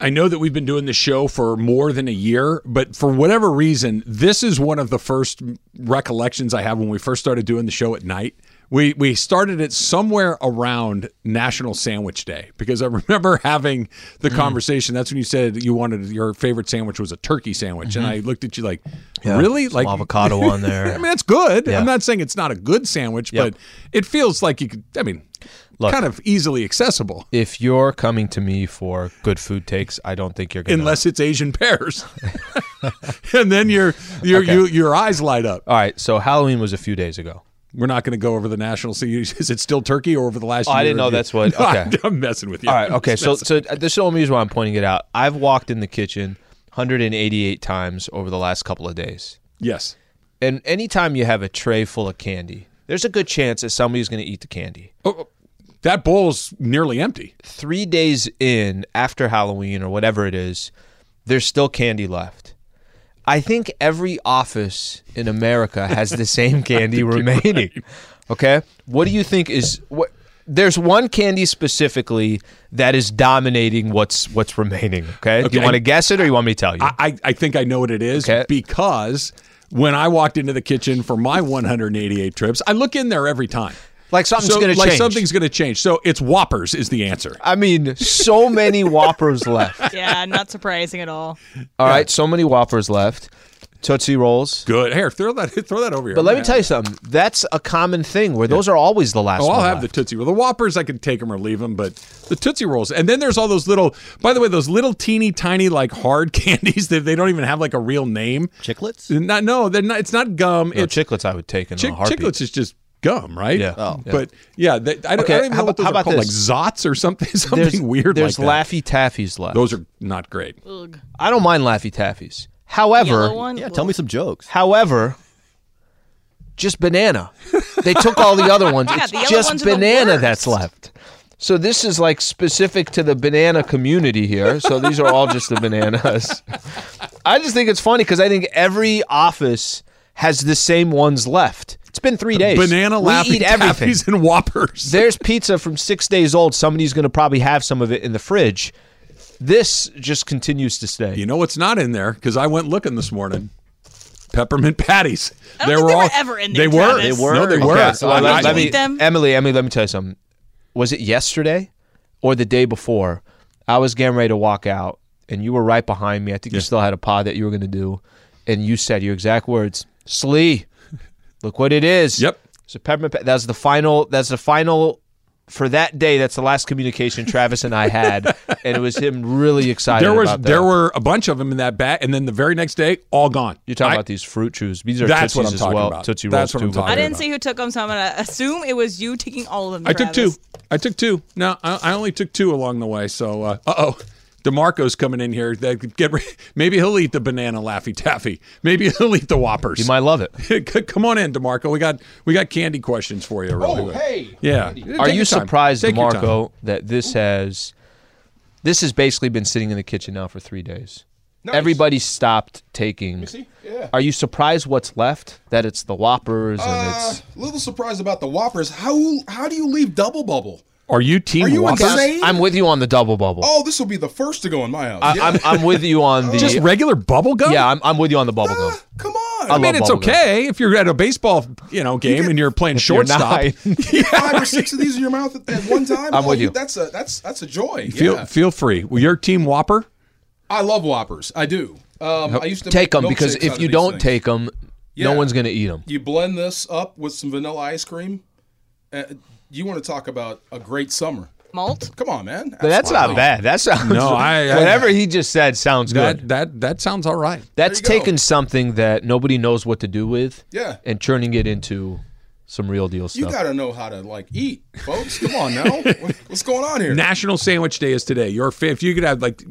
I know that we've been doing the show for more than a year, but for whatever reason, this is one of the first recollections I have when we first started doing the show at night. We we started it somewhere around National Sandwich Day because I remember having the Mm. conversation. That's when you said you wanted your favorite sandwich was a turkey sandwich, and I looked at you like, Mm-hmm. Yeah, really? some avocado on there. I mean, it's good. Yeah. I'm not saying it's not a good sandwich, Yep. but it feels like you could. I mean, Look. kind of easily accessible. If you're coming to me for good food takes, I don't think you're going to. unless it's Asian pears, and then your your Okay. you, your eyes light up. All right, so Halloween was a few days ago. We're not going to go over the national. So is it still turkey or over the last? Oh, I didn't know that's what- No, okay. I'm, I'm messing with you. All right, okay. So, so this is the only reason why I'm pointing it out. I've walked in the kitchen 188 times over the last couple of days, yes, and anytime you have a tray full of candy, there's a good chance that somebody's going to eat the candy. Oh, oh, that bowl's nearly empty. Three days in after Halloween or whatever it is, there's still candy left. I think every office in America has the same candy remaining. Okay, what do you think is what? There's one candy specifically that is dominating what's what's remaining. Okay, do you want to guess it or you want me to tell you? I, I I think I know what it is Okay. because when I walked into the kitchen for my 188 trips, I look in there every time. Like something's So, going to like change. something's going to change. So it's Whoppers is the answer. I mean, so many Whoppers left. Yeah, not surprising at all. All right, so many Whoppers left. Tootsie Rolls. Good. Here, throw that throw that over here. But let me tell you something. That's a common thing where those are always the last Oh, I'll one have the left. Tootsie Roll. The Whoppers, I can take them or leave them, but the Tootsie Rolls. And then there's all those little, by the way, those little teeny tiny, like hard candies that they don't even have like a real name. Chiclets? Not, no, they're not, it's not gum. No, it's chiclets I would take in chick, a heartbeat. Chiclets is just gum, right? Yeah. Oh. Yeah. But yeah, they, I, don't, Okay, I don't even how know what about- those how are about called, like? Zotz or something, something There's, weird there's like that. Laffy Taffies left. Those are not great. Ugh. I don't mind Laffy Taffies. However, one? Yeah, tell me some jokes. however, just banana. They took all the other ones. Yeah, it's the yellow just ones are the banana that's left. So this is like specific to the banana community here. So these are all just the bananas. I just think it's funny because I think every office has the same ones left. It's been three days. Banana we Laffy eat everything. Taffies and Whoppers. There's pizza from six days old. Somebody's going to probably have some of it in the fridge. This just continues to stay. You know what's not in there? Because I went looking this morning. Peppermint patties. I don't think they were ever in there, They were. Travis. They were. No, they Okay, were. So I- let, I- let me, eat them? Emily, Emily, let me tell you something. Was it yesterday or the day before? I was getting ready to walk out, and you were right behind me. I think you still had a pod that you were going to do, and you said your exact words, "Slee, look what it is." Yep. So peppermint. pa- That's the final. That's the final. For that day, that's the last communication Travis and I had, and it was him really excited. There was about that. there were a bunch of them in that bag, and then the very next day, all gone. You're talking I- about these fruit chews. These are That's what Tootsies I'm as talking well. about. Tootsie That's Rolls what I'm talking by I didn't see who took them, so I'm gonna assume it was you taking all of them. I took two. I took two. No, I, I only took two along the way. So, uh oh, Demarco's coming in here. They could get maybe he'll eat the banana laffy taffy. Maybe he'll eat the whoppers. You might love it. Come on in, Demarco. We got we got candy questions for you. Really Oh, quick. hey. yeah. Are Take you surprised, Take. DeMarco, that this has this has basically been sitting in the kitchen now for three days? Nice. Everybody stopped taking. See? Yeah. Are you surprised what's left? That it's the Whoppers and Uh, it's. little surprised about the Whoppers. How how do you leave double bubble? Are you team Are you Whoppers? insane? I'm with you on the double bubble. Oh, this will be the first to go in my house. I, yeah. I'm, I'm with you on the. Just regular bubble gum? yeah, I'm, I'm with you on the bubble gum. Ah, come on. I mean, it's bubble gum. okay if you're at a baseball, you know, game and you're playing You're shortstop. nine. five or six of these in your mouth at, at one time. I'm Oh, with you. That's a that's that's a joy. Feel yeah. feel free. Well, your team Whopper. I love Whoppers. I do. Um, I used to Take them because if you don't things. take them, no one's going to eat them. you blend this up with some vanilla ice cream. Uh, you want to talk about a great summer? Malt. Come on, man. But that's not bad. That sounds. No, I- I- whatever he just said sounds good. That that that sounds all right. That's There go. taking something that nobody knows what to do with Yeah. and turning it into some real deal stuff. You got to know how to like eat, folks. Come on now. What's going on here? National Sandwich Day is today. Your if you could have like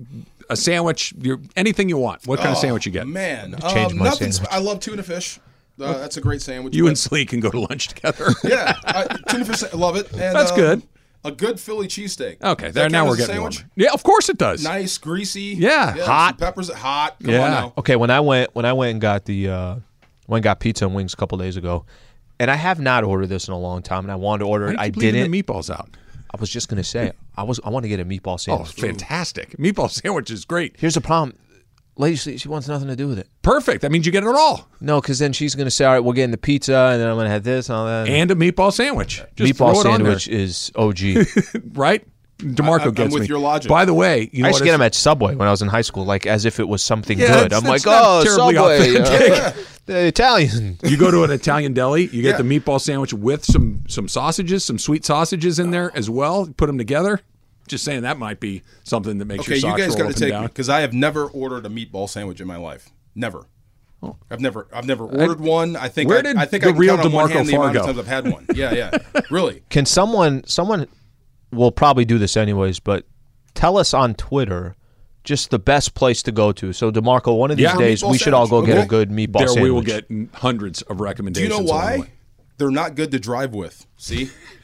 a sandwich, you anything you want. What kind of sandwich you get? Man, um, nothing. sandwich. I love tuna fish. Uh, that's a great sandwich. You but- and Slee can go to lunch together. yeah, I, tuna fish. Love it. And, That's um, good. A good Philly cheesesteak. Okay, there now we're as a getting sandwich. warmer. Yeah, of course it does. Nice, greasy. Yeah, some hot. peppers, hot. Come Yeah. on now. Okay, when I went when I went and got the uh, went and got pizza and wings a couple days ago, and I have not ordered this in a long time, and I wanted to order it. I do you keep leaving didn't. the meatballs out. I was just gonna say I was I want to get a meatball sandwich. Oh, sandwich. fantastic! Meatball sandwich is great. Here's the problem, lady. She, she wants nothing to do with it. Perfect. That means you get it all No, because then she's gonna say, all right, we're getting the pizza, and then I'm gonna have this and all that. and a meatball sandwich. Just meatball throw it on there, sandwich is OG. right? Demarco I- I'm gets with me. your logic. By the way, you know I what used to get it's- them at Subway when I was in high school, like as if it was something Yeah, good. that's- I'm like, that's not oh, terribly Subway, uh, authentic. the Italian. You go to an Italian deli, you get Yeah. the meatball sandwich with some some sausages, some sweet sausages in there as well. Put them together. Just saying that might be something that makes Okay, your you socks guys roll got up to and take down. me because I have never ordered a meatball sandwich in my life. Never. Oh. I've never, I've never ordered one. I think, Where I, did I think the I can real count on one DeMarco hand the amount of Fargo? times I've had one. Yeah, yeah, really. Can someone someone will probably do this anyways, but tell us on Twitter just the best place to go to. So Demarco, one of these Yeah. days Meatball we should all go sandwich. get a good meatball there sandwich. we will get hundreds of recommendations. Do you know along the why? They're not good to drive with. See,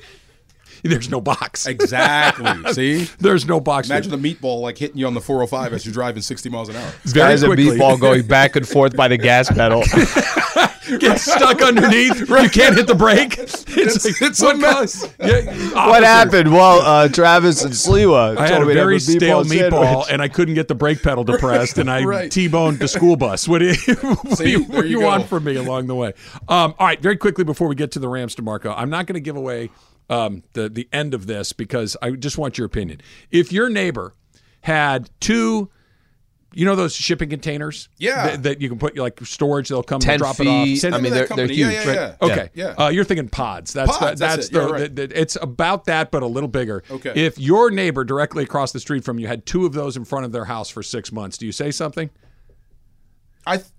There's no box. exactly. See, There's no box. imagine the meatball like hitting you on the 405 as you're driving 60 miles an hour. Very Guys, a meatball going back and forth by the gas pedal. Get stuck underneath. You can't hit the brake. It's, It's- like, it's a what mess. Yeah, what happened? Well, uh, Travis and Sliwa I had a me to very stale meatball, sandwich. and I couldn't get the brake pedal depressed, and I Right. t-boned the school bus. What do you, what do See, you, what you you want from me along the way? Um, all right, very quickly before we get to the Rams, Demarco, I'm not going to give away um, the the end of this because I just want your opinion. If your neighbor had two. You know those shipping containers? Yeah. That, that you can put like storage. They'll come 10 and drop feet. it off. I mean, they're, they're huge. Yeah, yeah, right? yeah. Okay. Yeah. Uh, you're thinking pods. That's Pods, the, that's that's it. the, Yeah, right. the- the- it's about that, but a little bigger. Okay. If your neighbor directly across the street from you had two of those in front of their house for six months, do you say something? I th-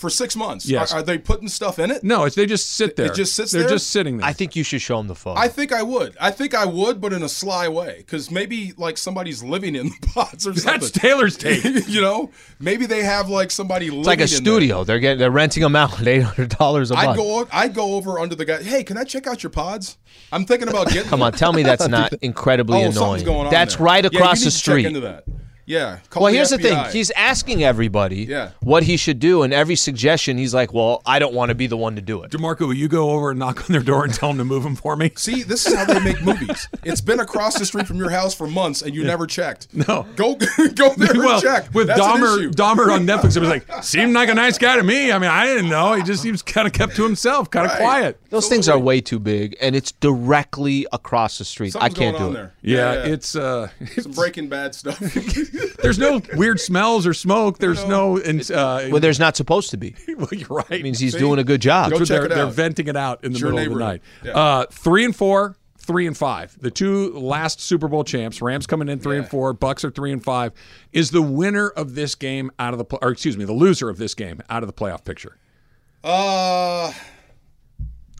for six months. Yes. Are, are they putting stuff in it? No, it's they just sit there. It just sits They're there? just sitting there. I think you should show them the photo. I think I would. I think I would, but in a sly way, because maybe like somebody's living in the pots or something. that's Taylor's take. you know, maybe they have like somebody. it's like a in studio. They're getting they're renting them out at eight hundred dollars a There. I'd month. go. I'd go over under the guy. Hey, can I check out your pods? I'm thinking about getting. Come on, tell me that's not incredibly Oh, annoying. something's going on. that's there. right Yeah, you across need the to check street. Into that. Yeah. Call Well, the here's the thing. He's asking everybody Yeah. what he should do, and every suggestion, he's like, "Well, I don't want to be the one to do it." Demarco, will you go over and knock on their door and tell them to move them for me? See, this is how they make movies. It's been across the street from your house for months, and you never checked. No. Go, go there well, and check. with That's an Dahmer, issue. Dahmer on Netflix, it was like seemed like a nice guy to me. I mean, I didn't know. He just seems kind of kept to himself, kind of Right. quiet. Those things are way too big, and it's directly across the street. Something's I can't going do on it. Yeah, there. it's uh, some Breaking Bad stuff. There's no weird smells or smoke. There's no, and uh, Well, there's not supposed to be. well, you're right. It means he's See? doing a good job. Go So check they're, it they're venting it out in the It's middle of the night. Yeah. Uh, three and four, three and five. The two last Super Bowl champs. Rams coming in three and four. Bucks are three and five. Is the winner of this game out of the, or excuse me, the loser of this game out of the playoff picture? Uh,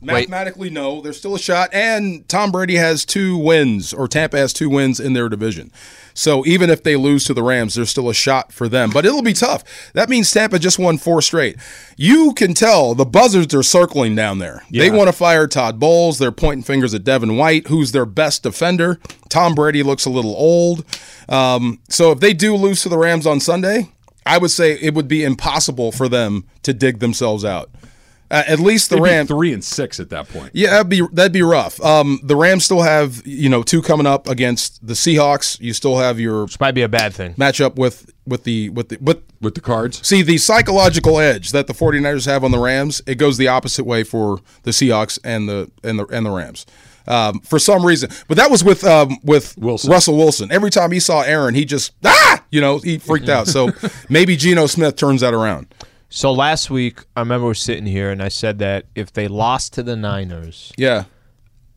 mathematically, no. There's still a shot, and Tom Brady has two wins, or Tampa has two wins in their division. So even if they lose to the Rams, there's still a shot for them. But it'll be tough. That means Tampa just won four straight. You can tell the buzzards are circling down there. They want to fire Todd Bowles. They're pointing fingers at Devin White, who's their best defender. Tom Brady looks a little old. Um, so if they do lose to the Rams on Sunday, I would say it would be impossible for them to dig themselves out. Uh, at least the Rams. three and six at that point. Yeah, that'd be that'd be rough. Um, the Rams still have you know two coming up against the Seahawks. You still have your Which might be a bad thing. matchup with with the with the with With the cards, see the psychological edge that the 49ers have on the Rams. It goes the opposite way for the Seahawks and the and the and the Rams. Um, for some reason, but that was with um, with Wilson. Russell Wilson. Every time he saw Aaron, he just ah, you know, he freaked out. So maybe Geno Smith turns that around. So last week, I remember we're sitting here, and I said that if they lost to the Niners, Yeah.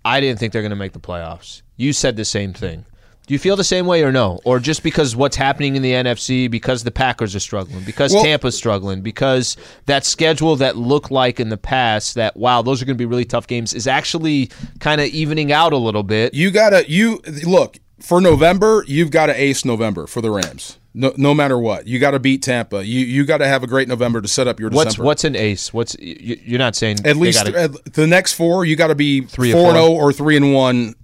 I didn't think they're going to make the playoffs. You said the same thing. Do you feel the same way or no? Or just because what's happening in the NFC, because the Packers are struggling, because Well- Tampa's struggling, because that schedule that looked like in the past that wow, those are going to be really tough games is actually kind of evening out a little bit. You gotta you look for November. You've got to ace November for the Rams. No, no matter what, you got to beat Tampa. You you got to have a great November to set up your December. what's what's an ace? What's you- you're not saying at least gotta- at the next four, you got to be Three or four and four. or three and one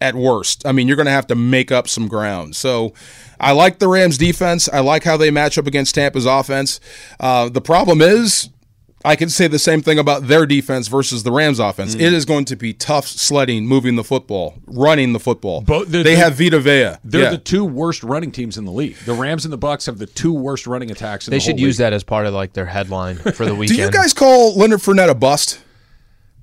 at worst. I mean, you're going to have to make up some ground. So, I like the Rams' defense. I like how they match up against Tampa's offense. Uh, the problem is. I can say the same thing about their defense versus the Rams' offense. Mm. It is going to be tough sledding, moving the football, running the football. Both- they the- have Vita Vea. They're Yeah. the two worst running teams in the league. The Rams and the Bucks have the two worst running attacks in they the should use league. that as part of like their headline for the weekend. Do you guys call Leonard Fournette a bust?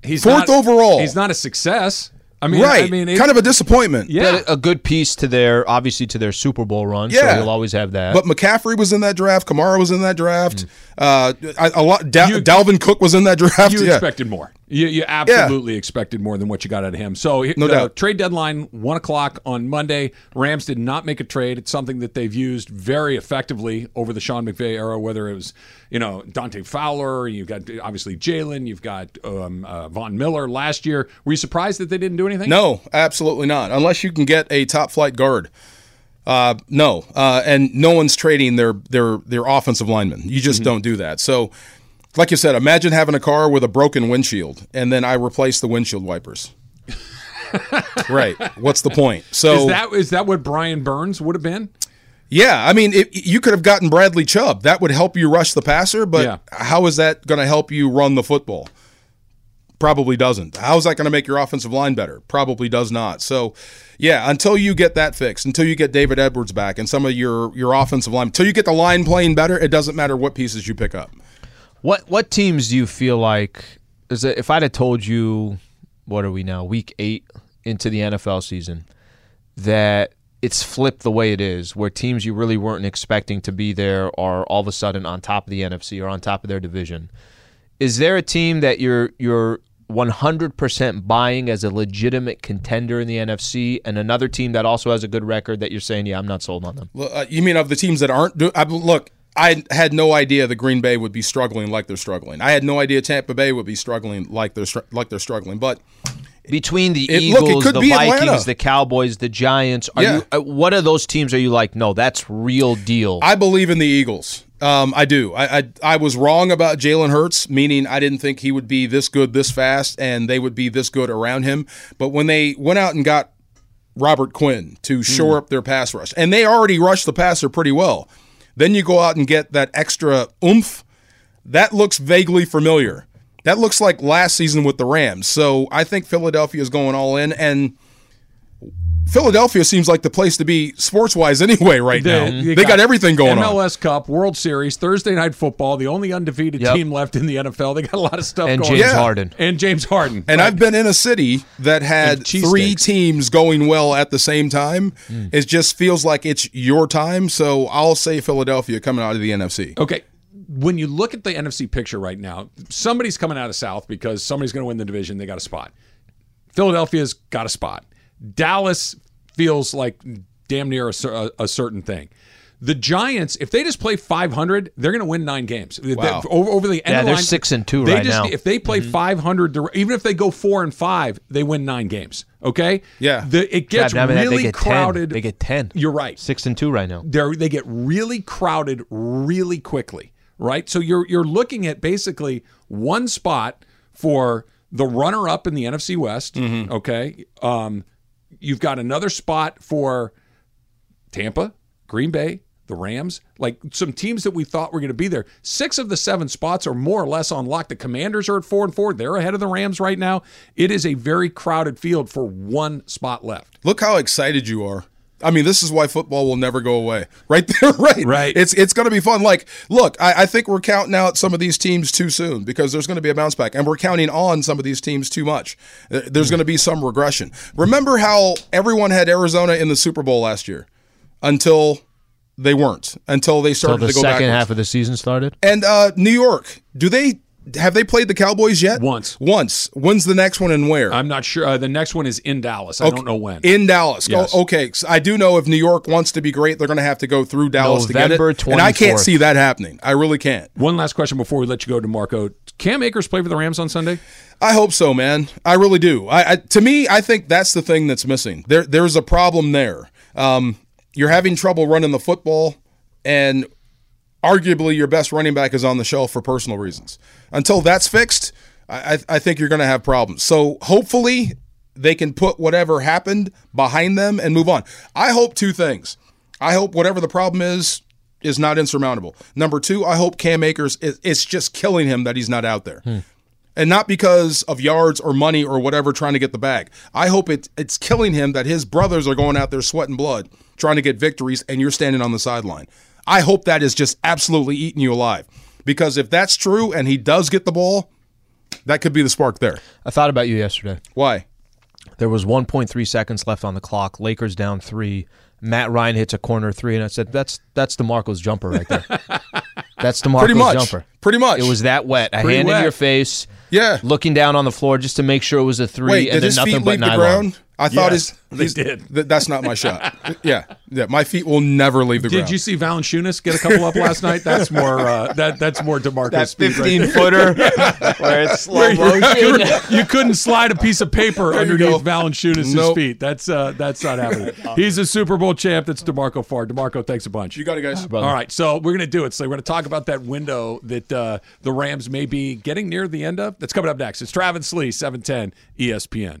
He's fourth not- overall. He's not a success. I mean, right. I mean, it- kind of a disappointment. yeah. But a good piece to their obviously to their Super Bowl run. so Yeah. he'll always have that. But McCaffrey was in that draft. Kamara was in that draft. Uh, a, a lot. Dal- You- Dalvin Cook was in that draft. you yeah. expected more. You, you absolutely expected more than what you got out of him. So No the doubt. trade deadline one o'clock on Monday. Rams did not make a trade. It's something that they've used very effectively over the Sean McVay era. Whether it was you know Dante Fowler, you've got obviously Jalen, you've got um, uh, Von Miller last year. Were you surprised that they didn't do anything? No, absolutely not. Unless you can get a top flight guard. Uh, no, uh, and no one's trading their their their offensive linemen. You Mm-hmm. just don't do that. So, like you said, imagine having a car with a broken windshield, and then I replace the windshield wipers. right. What's the point? So Is that is that what Brian Burns would have been? Yeah, I mean, it, you could have gotten Bradley Chubb. That would help you rush the passer, but Yeah. how is that going to help you run the football? Probably doesn't. How is that going to make your offensive line better? Probably does not. So, yeah, until you get that fixed, until you get David Edwards back and some of your your offensive line, until you get the line playing better, it doesn't matter what pieces you pick up. What what teams do you feel like is it, if I'd have told you what are we now week eight into the NFL season that it's flipped the way it is where teams you really weren't expecting to be there are all of a sudden on top of the NFC or on top of their division. Is there a team that you're you're 100% buying as a legitimate contender in the NFC and another team that also has a good record that you're saying yeah I'm not sold on them. Well, Uh, you mean of the teams that aren't? Do- I, look, I had no idea the Green Bay would be struggling like they're struggling. I had no idea Tampa Bay would be struggling like they're str- like they're struggling. But between the It- Eagles, could the Vikings, Atlanta. the Cowboys, the Giants, are Yeah. you uh, what of those teams are you like? No, that's real deal. I believe in the Eagles. Um, I do. I, I I was wrong about Jalen Hurts, meaning I didn't think he would be this good this fast, and they would be this good around him. But when they went out and got Robert Quinn to shore up their pass rush, and they already rushed the passer pretty well, then you go out and get that extra oomph. That looks vaguely familiar. That looks like last season with the Rams. So I think Philadelphia is going all in, and Philadelphia seems like the place to be sports wise anyway right now. They got, everything going on. MLS Cup, World Series, Thursday Night Football, the only undefeated Yep. team left in the NFL. They got a lot of stuff and going. James Yeah. Harden. and James Harden. And Right. I've been in a city that had And cheesesteaks. three teams going well at the same time. Hmm. It just feels like it's your time. So I'll say Philadelphia coming out of the NFC. Okay. When you look at the NFC picture right now, somebody's coming out of South because somebody's going to win the division. They got a spot. Philadelphia's got a spot. Dallas feels like damn near a, a, a certain thing. The Giants, if they just play 500, they're going to win nine games. They- Wow. over, over the end Yeah, of the they're line, six and two they right just, now. If they play 500, even if they go four and five, they win nine games. Okay. Yeah. The, it gets God, I mean, really they get crowded. 10. They get 10. You're right Six and two right now. they they get really crowded really quickly, right? So you're you're looking at basically one spot for the runner up in the NFC West. Okay, um, you've got another spot for Tampa, Green Bay, the Rams, like some teams that we thought were going to be there. Six of the seven spots are more or less on lock. The Commanders are at four and four; they're ahead of the Rams right now. It is a very crowded field for one spot left. Look how excited you are. I mean, this is why football will never go away. Right there, right? Right. It's it's going to be fun. Like, look, I, I think we're counting out some of these teams too soon because there's going to be a bounce back, and we're counting on some of these teams too much. There's going to be some regression. Remember how everyone had Arizona in the Super Bowl last year until they weren't, until they started the to go second backwards. half of the season started. And uh, New York, do they have they played the Cowboys yet? Once. Once. When's the next one and where? I'm not sure. Uh, the next one is in Dallas. I don't know when. In Dallas. Yes. Oh, okay. So I do know if New York wants to be great, they're going to have to go through Dallas November to get it. And I can't see that happening. I really can't. One last question before we let you go to Marco. Cam Akers play for the Rams on Sunday? I hope so, man. I really do. I, I to me, I think that's the thing that's missing. There, there's a problem there. Um, you're having trouble running the football. and arguably your best running back is on the shelf for personal reasons. Until that's fixed, I, I think you're going to have problems. So hopefully they can put whatever happened behind them and move on. I hope two things. I hope whatever the problem is is not insurmountable. Number two, I hope Cam Akers it's just killing him that he's not out there. Hmm. And not because of yards or money or whatever trying to get the bag. I hope it, it's killing him that his brothers are going out there sweating blood trying to get victories and you're standing on the sideline. I hope that is just absolutely eating you alive. Because if that's true and he does get the ball, that could be the spark there. I thought about you yesterday. Why? There was 1.3 seconds left on the clock. Lakers down three. Matt Ryan hits a corner three, and I said, "That's that's DeMarco's jumper right there. that's DeMarco's Pretty much. jumper. Pretty much. It was that wet. A Pretty hand wet. in your face. Yeah. Looking down on the floor just to make sure it was a three, Wait, and then nothing but the nylon. ground? I thought Yes, his they did. th- that's not my shot. yeah, yeah, my feet will never leave the Did ground. Did you see Valanciunas get a couple up last night? That's more uh, that that's more DeMarco's That speed. right 15 footer where it's slow motion. you couldn't slide a piece of paper underneath go. Valanciunas' Nope. feet. That's uh, that's not happening. He's a Super Bowl champ. That's Demarco Farr. Demarco, thanks a bunch. You got it, guys. All right, so we're going to do it. So we're going to talk about that window that uh, the Rams may be getting near the end of. That's coming up next. It's Travis Lee, E 710 ESPN.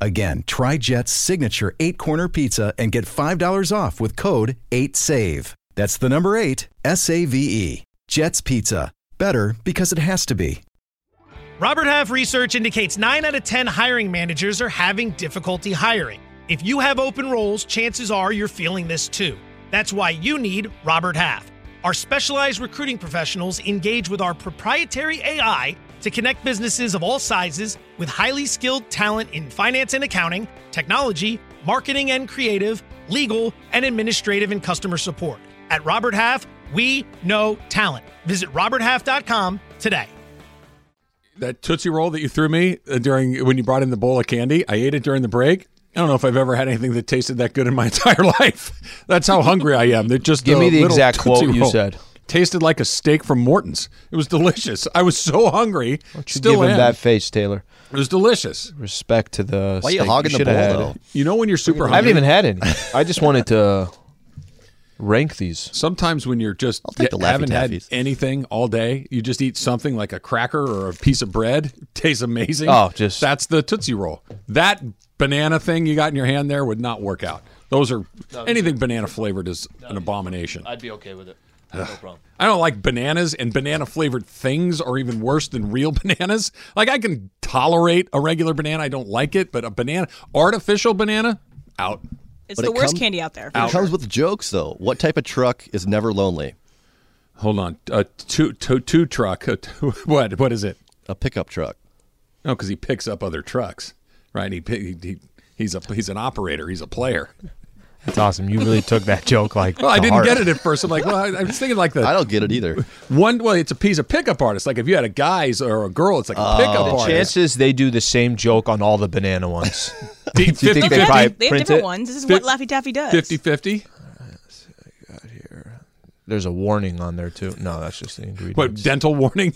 Again, try Jet's signature eight corner pizza and get $5 off with code 8SAVE. That's the number eight, S A V E. Jet's Pizza. Better because it has to be. Robert Half research indicates 9 out of 10 hiring managers are having difficulty hiring. If you have open roles, chances are you're feeling this too. That's why you need Robert Half. Our specialized recruiting professionals engage with our proprietary AI to connect businesses of all sizes with highly skilled talent in finance and accounting, technology, marketing and creative, legal, and administrative and customer support. At Robert Half, we know talent. Visit roberthalf.com today. That Tootsie Roll that you threw me uh, during when you brought in the bowl of candy, I ate it during the break. I don't know if I've ever had anything that tasted that good in my entire life. That's how hungry I am. They're just Give a me the exact Tootsie quote you said. Tasted like a steak from Morton's. It was delicious. I was so hungry. You Still give him am. that face, Taylor. It was delicious. Respect to the. Why are you steak. hogging the bowl, had though? it. You know when you're super hungry? I haven't even had any. I just wanted to rank these. Sometimes when you're just take you haven't had anything all day, you just eat something like a cracker or a piece of bread. It tastes amazing. Oh, just- that's the Tootsie Roll. That banana thing you got in your hand there would not work out. Those are anything banana flavored is an abomination. I'd be okay with it. No problem. I don't like bananas and banana flavored things are even worse than real bananas. Like I can tolerate a regular banana, I don't like it, but a banana, artificial banana, out. It's But the it worst come- candy out there. for It sure. comes with jokes, though. What type of truck is never lonely? Hold on, a two two two truck. A two, what what is it? A pickup truck. No, because he picks up other trucks, right? He, pi- he, he he's a he's an operator. He's a player. That's awesome. You really took that joke like. Well, I didn't heart. get it at first. I'm like, well, I, I was thinking like the. I don't get it either. one. Well, it's a piece of pickup artist. Like if you had a guy's or a girl, it's like a pickup The artist. chances they do the same joke on all the banana ones. Do you Do you think think they They have, probably they have different it? ones. This is Fif- what Laffy Taffy does. 50 50? There's a warning on there too. No, that's just the ingredients. What dental warning?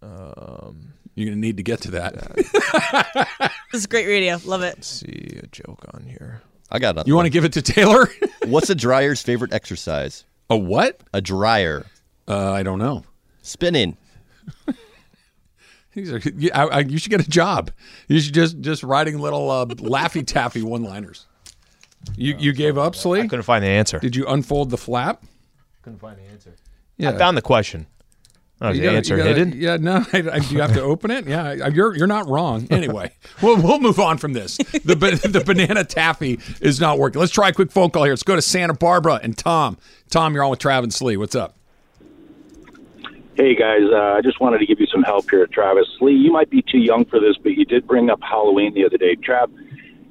Um, You're gonna need to get to that. This is great radio. Love it. Let's see a joke on here. I got nothing. You want to give it to Taylor? What's a dryer's favorite exercise? a what? A dryer. Uh, I don't know. Spinning. These are, you, I, I, you should get a job. You should just just writing little uh, laffy taffy one liners. You you gave up, I couldn't find the answer. Did you unfold the flap? couldn't find the answer. Yeah. I found the question. Oh, is You the gotta- answer you gotta- hidden? Yeah, no. I, I, do you have to open it? Yeah, I- you're you're not wrong. Anyway, we'll we'll move on from this. The the banana taffy is not working. Let's try a quick phone call here. Let's go to Santa Barbara and Tom. Tom, you're on with Travis Lee. What's up? Hey guys, uh, I just wanted to give you some help here, Travis Lee. You might be too young for this, but you did bring up Halloween the other day. Trav,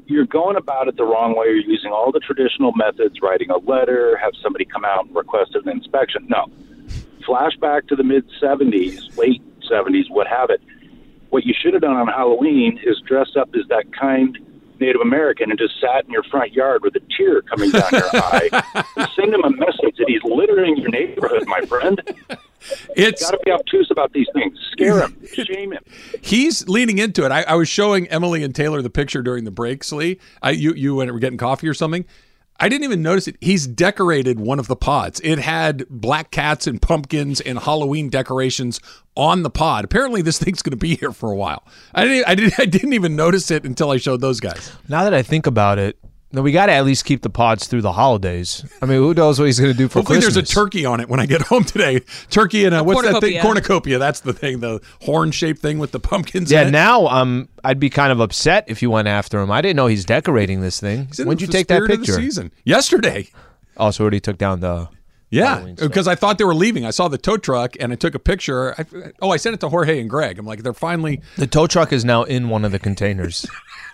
you're going about it the wrong way. You're using all the traditional methods, writing a letter, have somebody come out and request an inspection. No, flashback to the mid 70s, late 70s, what have it. What you should have done on Halloween is dress up as that kind Native American and just sat in your front yard with a tear coming down your eye. And send him a message that he's littering your neighborhood, my friend. It's got to be obtuse about these things. Scare him, shame him. He's leaning into it. I, I was showing Emily and Taylor the picture during the breaks, Lee. I, you you were getting coffee or something. I didn't even notice it. He's decorated one of the pods. It had black cats and pumpkins and Halloween decorations on the pod. Apparently, this thing's going to be here for a while. I didn't. I didn't. I didn't even notice it until I showed those guys. Now that I think about it, no, we got to at least keep the pods through the holidays. I mean, who knows what he's going to do for Hopefully, Christmas? there's a turkey on it when I get home today. Turkey and a, what's that thing? cornucopia. Cornucopia. That's the thing. The horn shaped thing with the pumpkins. Yeah, in it. now um, I'd be kind of upset if you went after him. I didn't know he's decorating this thing. When'd you take that spirit of the picture? season yesterday. Oh, so already took down the. Yeah, because I thought they were leaving. I saw the tow truck and I took a picture. I, oh, I sent it to Jorge and Greg. I'm like, they're finally. The tow truck is now in one of the containers.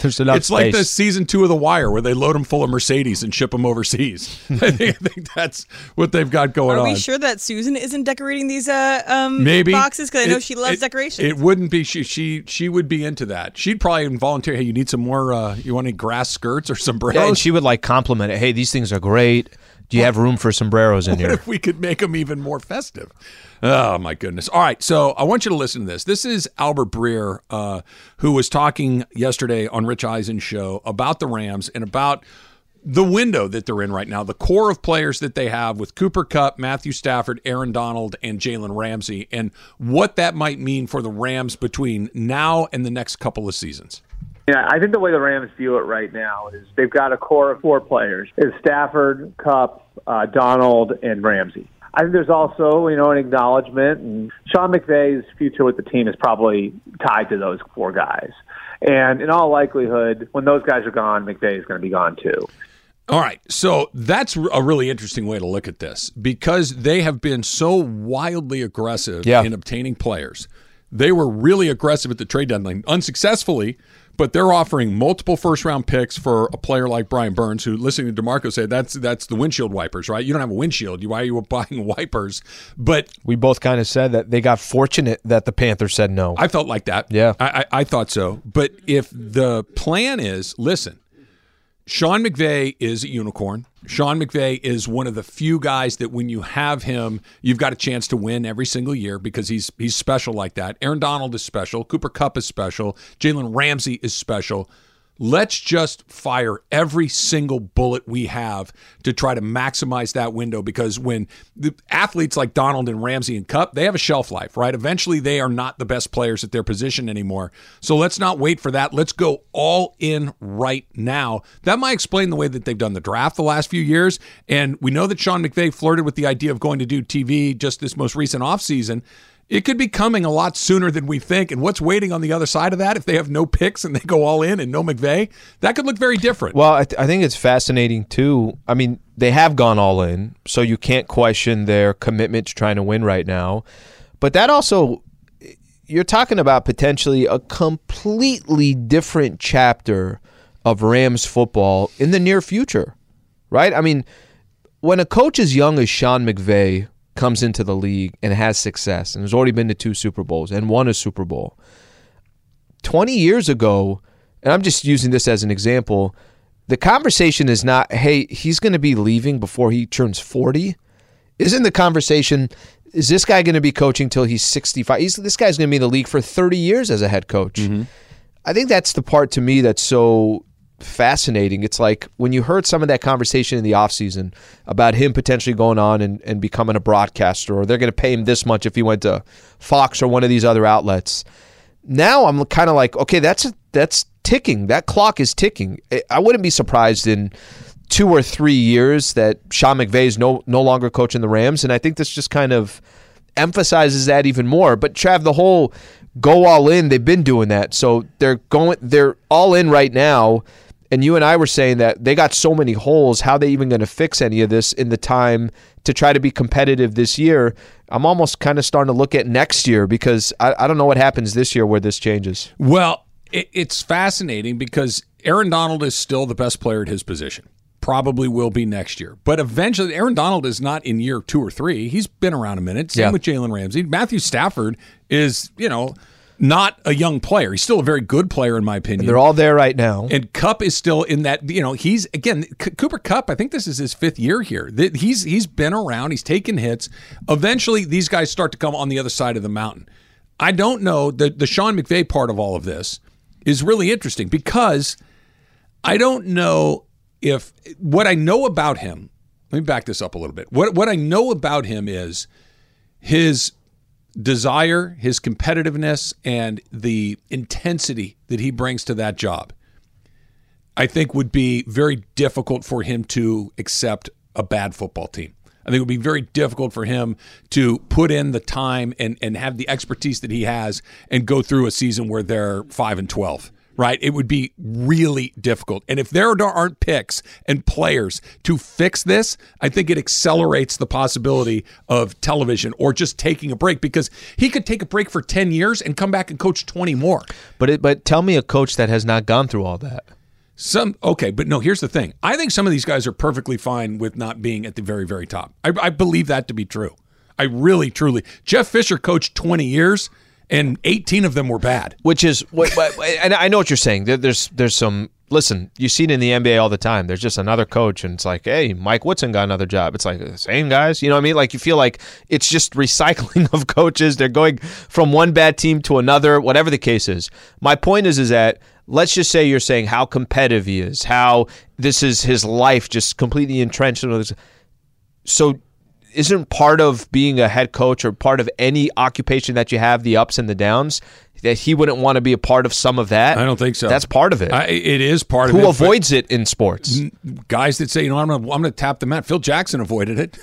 There's enough it's like the season two of The Wire where they load them full of Mercedes and ship them overseas. I, think, I think that's what they've got going on. Are on. we sure that Susan isn't decorating these uh, um, Maybe boxes? Because I know It- she loves it- decorations. It wouldn't be she. She she would be into that. She'd probably volunteer. Hey, you need some more? Uh, you want any grass skirts or some sombreros? Yeah, and she would like compliment it. Hey, these things are great. Do you have room for sombreros in here? What here? if we could make them even more festive? Oh my goodness! All right, so I want you to listen to this. This is Albert Breer, uh, who was talking yesterday on Rich Eisen's show about the Rams and about the window that they're in right now, the core of players that they have with Cooper Kupp, Matthew Stafford, Aaron Donald, and Jalen Ramsey, and what that might mean for the Rams between now and the next couple of seasons. Yeah, I think the way the Rams view it right now is they've got a core of four players: is Stafford, Kupp, uh, Donald, and Ramsey. I think there's also, you know, an acknowledgement, and Sean McVay's future with the team is probably tied to those four guys. And in all likelihood, when those guys are gone, McVay is going to be gone too. All right. So that's a really interesting way to look at this because they have been so wildly aggressive Yeah. in obtaining players. They were really aggressive at the trade deadline, unsuccessfully, but they're offering multiple first round picks for a player like Brian Burns, who listening to DeMarco say that's that's the windshield wipers, right? You don't have a windshield. Why are you buying wipers? But We both kind of said that they got fortunate that the Panthers said no. I felt like that. Yeah. I, I, I thought so. But if the plan is, listen, Sean McVay is a unicorn. Sean McVay is one of the few guys that when you have him, you've got a chance to win every single year because he's he's special like that. Aaron Donald is special. Cooper Kupp is special. Jalen Ramsey is special. Let's just fire every single bullet we have to try to maximize that window because when the athletes like Donald and Ramsey and Kupp, they have a shelf life, right? Eventually they are not the best players at their position anymore. So let's not wait for that. Let's go all in right now. That might explain the way that they've done the draft the last few years. And we know that Sean McVay flirted with the idea of going to do TV just this most recent offseason. It could be coming a lot sooner than we think. And what's waiting on the other side of that if they have no picks and they go all in and no McVay? That could look very different. Well, I, th- I think it's fascinating too. I mean, they have gone all in, so you can't question their commitment to trying to win right now. But that also, you're talking about potentially a completely different chapter of Rams football in the near future, right? I mean, when a coach as young as Sean McVay comes into the league and has success and has already been to two Super Bowls and won a Super Bowl, 20 years ago, and I'm just using this as an example, the conversation is not, hey, he's going to be leaving before he turns 40. Isn't the conversation, is this guy going to be coaching till he's 65? He's, this guy's going to be in the league for 30 years as a head coach. Mm-hmm. I think that's the part to me that's so fascinating. It's like when you heard some of that conversation in the offseason about him potentially going on and, and becoming a broadcaster, or they're going to pay him this much if he went to Fox or one of these other outlets. Now I'm kind of like, okay, that's that's ticking. That clock is ticking. I- I wouldn't be surprised in two or three years that Sean McVay is no no longer coaching the Rams, and I think this just kind of emphasizes that even more. But Trav, the whole go all in, they've been doing that, so they're going, they're all in right now. And you and I were saying that they got so many holes. How they even going to fix any of this in the time to try to be competitive this year? I'm almost kind of starting to look at next year because I, I don't know what happens this year where this changes. Well, it, it's fascinating because Aaron Donald is still the best player at his position. probably will be next year. But eventually, Aaron Donald is not in year two or three. He's been around a minute. Same Yeah. with Jalen Ramsey. Matthew Stafford is, you know, not a young player. He's still a very good player, in my opinion. They're all there right now. And Kupp is still in that. You know, he's again C- Cooper Kupp. I think this is his fifth year here. Th- He's he's been around. He's taken hits. Eventually, these guys start to come on the other side of the mountain. I don't know the the Sean McVay part of all of this is really interesting because I don't know if what I know about him. Let me back this up a little bit. What what I know about him is his desire, his competitiveness, and the intensity that he brings to that job, I think would be very difficult for him to accept a bad football team. I think it would be very difficult for him to put in the time and, and have the expertise that he has and go through a season where they're 5 and 12 right? It would be really difficult. And if there aren't picks and players to fix this, I think it accelerates the possibility of television or just taking a break because he could take a break for 10 years and come back and coach 20 more. But it, but tell me a coach that has not gone through all that. Some okay, but no. Here's the thing. I think some of these guys are perfectly fine with not being at the very, very top. I, I believe that to be true. I really, truly. Jeff Fisher coached 20 years, and 18 of them were bad. Which is what, and I know what you're saying. There, there's there's some listen. You see it in the NBA all the time. There's just another coach, and it's like, hey, Mike Woodson got another job. It's like the same guys. You know what I mean? Like you feel like it's just recycling of coaches. They're going from one bad team to another, whatever the case is. My point is, is that let's just say you're saying how competitive he is, how this is his life, just completely entrenched. So isn't part of being a head coach or part of any occupation that you have the ups and the downs that he wouldn't want to be a part of some of that? I don't think so. That's part of it. I, it is part Who of it. Who avoids it in sports? Guys that say, you know, I'm going to I'm going to tap the mat. Phil Jackson avoided it.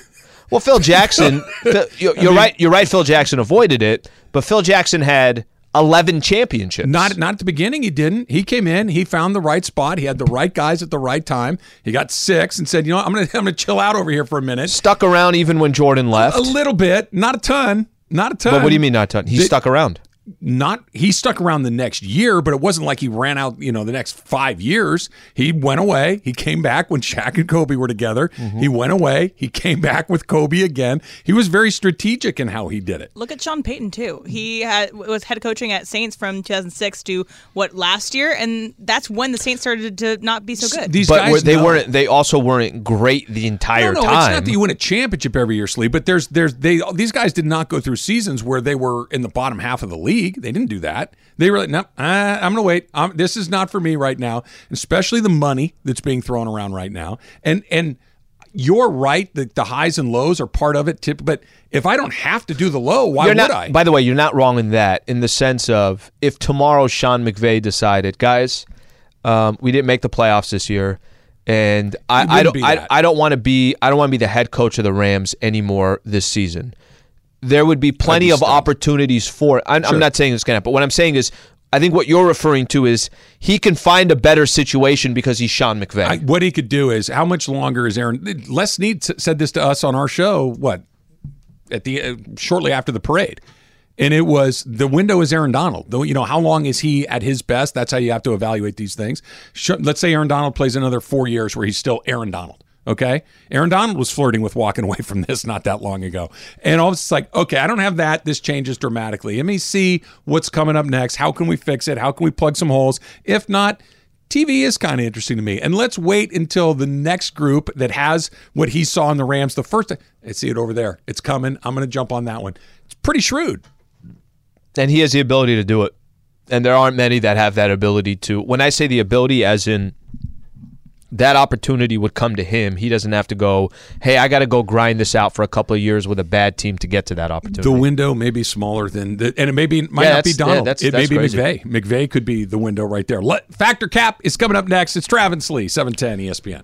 Well, Phil Jackson, Phil- you're, you're right. You're right. Phil Jackson avoided it, but Phil Jackson had 11 championships. Not not at the beginning. He didn't. He came in. He found the right spot. He had the right guys at the right time. He got six and said, you know, what? I'm gonna I'm gonna chill out over here for a minute. stuck around even when Jordan left. A little bit, not a ton, not a ton. But what do you mean not a ton? He Did- stuck around. Not he stuck around the next year, but it wasn't like he ran out, you know, the next five years. He went away. He came back when Shaq and Kobe were together. Mm-hmm. He went away. He came back with Kobe again. He was very strategic in how he did it. Look at Sean Payton too. He had, was head coaching at Saints from 2006 to what last year, and that's when the Saints started to not be so good. These But guys were- they know. weren't. They also weren't great the entire no, no, time. it's not that you win a championship every year, Slee. But there's, there's, they, these guys did not go through seasons where they were in the bottom half of the league. They didn't do that. They were like, no, uh, I'm going to wait. i this is not for me right now. Especially the money that's being thrown around right now. And and you're right that the highs and lows are part of it. Tip, but if I don't have to do the low, why you're would not, I? By the way, you're not wrong in that, in the sense of if tomorrow Sean McVay decided, guys, um, we didn't make the playoffs this year, and I, I don't, I. I don't want to be, I don't want to be the head coach of the Rams anymore this season. There would be plenty of opportunities for. I'm, Sure. I'm not saying it's going to happen, but what I'm saying is. I think what you're referring to is he can find a better situation because he's Sean McVay. I, what he could do is how much longer is Aaron? Les Snead said this to us on our show. What at the uh, shortly after the parade, and it was the window is Aaron Donald. Though you know how long is he at his best? That's how you have to evaluate these things. Let's say Aaron Donald plays another four years where he's still Aaron Donald. Okay, Aaron Donald was flirting with walking away from this not that long ago, and all of it's like, okay, I don't have that. This changes dramatically. Let me see what's coming up next. How can we fix it? How can we plug some holes? If not, TV is kind of interesting to me. And let's wait until the next group that has what he saw in the Rams the first time. I see it over there. It's coming. I'm going to jump on that one. It's pretty shrewd. and he has the ability to do it. And there aren't many that have that ability to. When I say the ability, as in that opportunity would come to him. He doesn't have to go, hey, I got to go grind this out for a couple of years with a bad team to get to that opportunity. The window may be smaller than the, and it may be might Yeah, not be that's- yeah, Donald. that's- it that's may be crazy. McVay. McVay could be the window right there. Let, Factor Cap is coming up next. It's Travis Lee, E 710 ESPN.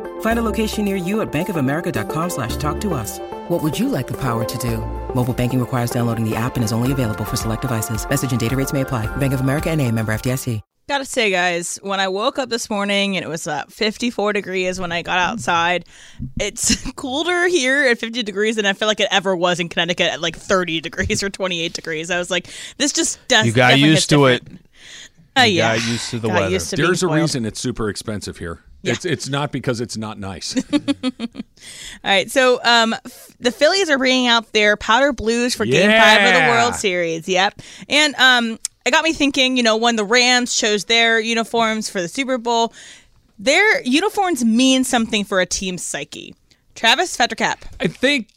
Find a location near you at bankofamerica.com slash talk to us. What would you like the power to do? Mobile banking requires downloading the app and is only available for select devices. Message and data rates may apply. Bank of America and a member FDIC. Gotta say, guys, when I woke up this morning and it was uh, 54 degrees when I got outside, it's colder here at 50 degrees than I feel like it ever was in Connecticut at like 30 degrees or 28 degrees. I was like, this just does. You got used hits to it. different. Uh, You yeah. got used to the Got weather. to There's a spoiled. reason it's super expensive here. It's it's not because it's not nice. All right, so um, f- the Phillies are bringing out their powder blues for Game Five of the World Series. Yep, and um, it got me thinking. You know, when the Rams chose their uniforms for the Super Bowl, their uniforms mean something for a team's psyche. Travis fact or cap. I think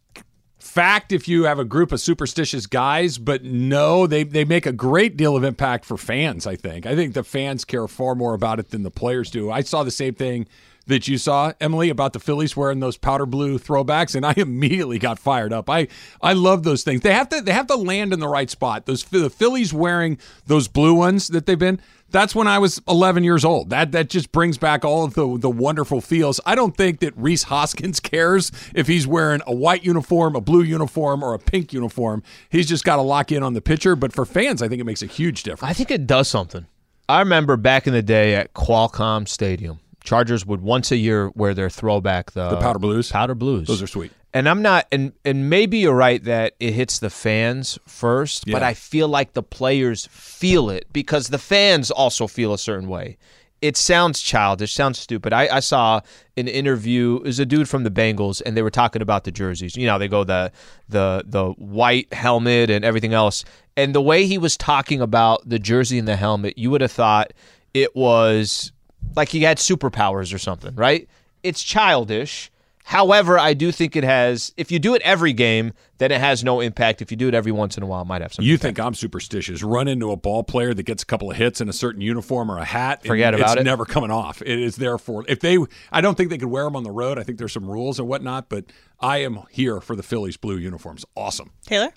fact if you have a group of superstitious guys, but no, they they make a great deal of impact for fans, I think. I think the fans care far more about it than the players do. I saw the same thing that you saw, Emily, about the Phillies wearing those powder blue throwbacks, and I immediately got fired up. I I love those things. They have to they have to land in the right spot. Those the Phillies wearing those blue ones that they've been. That's when I was 11 years old. That that just brings back all of the the wonderful feels. I don't think that Rhys Hoskins cares if he's wearing a white uniform, a blue uniform, or a pink uniform. He's just got to lock in on the pitcher. But for fans, I think it makes a huge difference. I think it does something. I remember back in the day at Qualcomm Stadium, Chargers would once a year wear their throwback the, The powder blues? Powder blues. Those are sweet. And I'm not and and maybe you're right that it hits the fans first, but I feel like the players feel it because the fans also feel a certain way. It sounds childish, sounds stupid. I, I saw an interview. It was a dude from the Bengals, and they were talking about the jerseys. You know, they go the the the white helmet and everything else. And the way he was talking about the jersey and the helmet, you would have thought it was like he had superpowers or something, right? It's childish. However, I do think it has. If you do it every game, then it has no impact. If you do it every once in a while, it might have some. You impact. think I'm superstitious? Run into a ball player that gets a couple of hits in a certain uniform or a hat. and Forget about it's it. never coming off. It is there for if they. I don't think they could wear them on the road. I think there's some rules and whatnot. But I am here for the Phillies blue uniforms. Awesome. Taylor?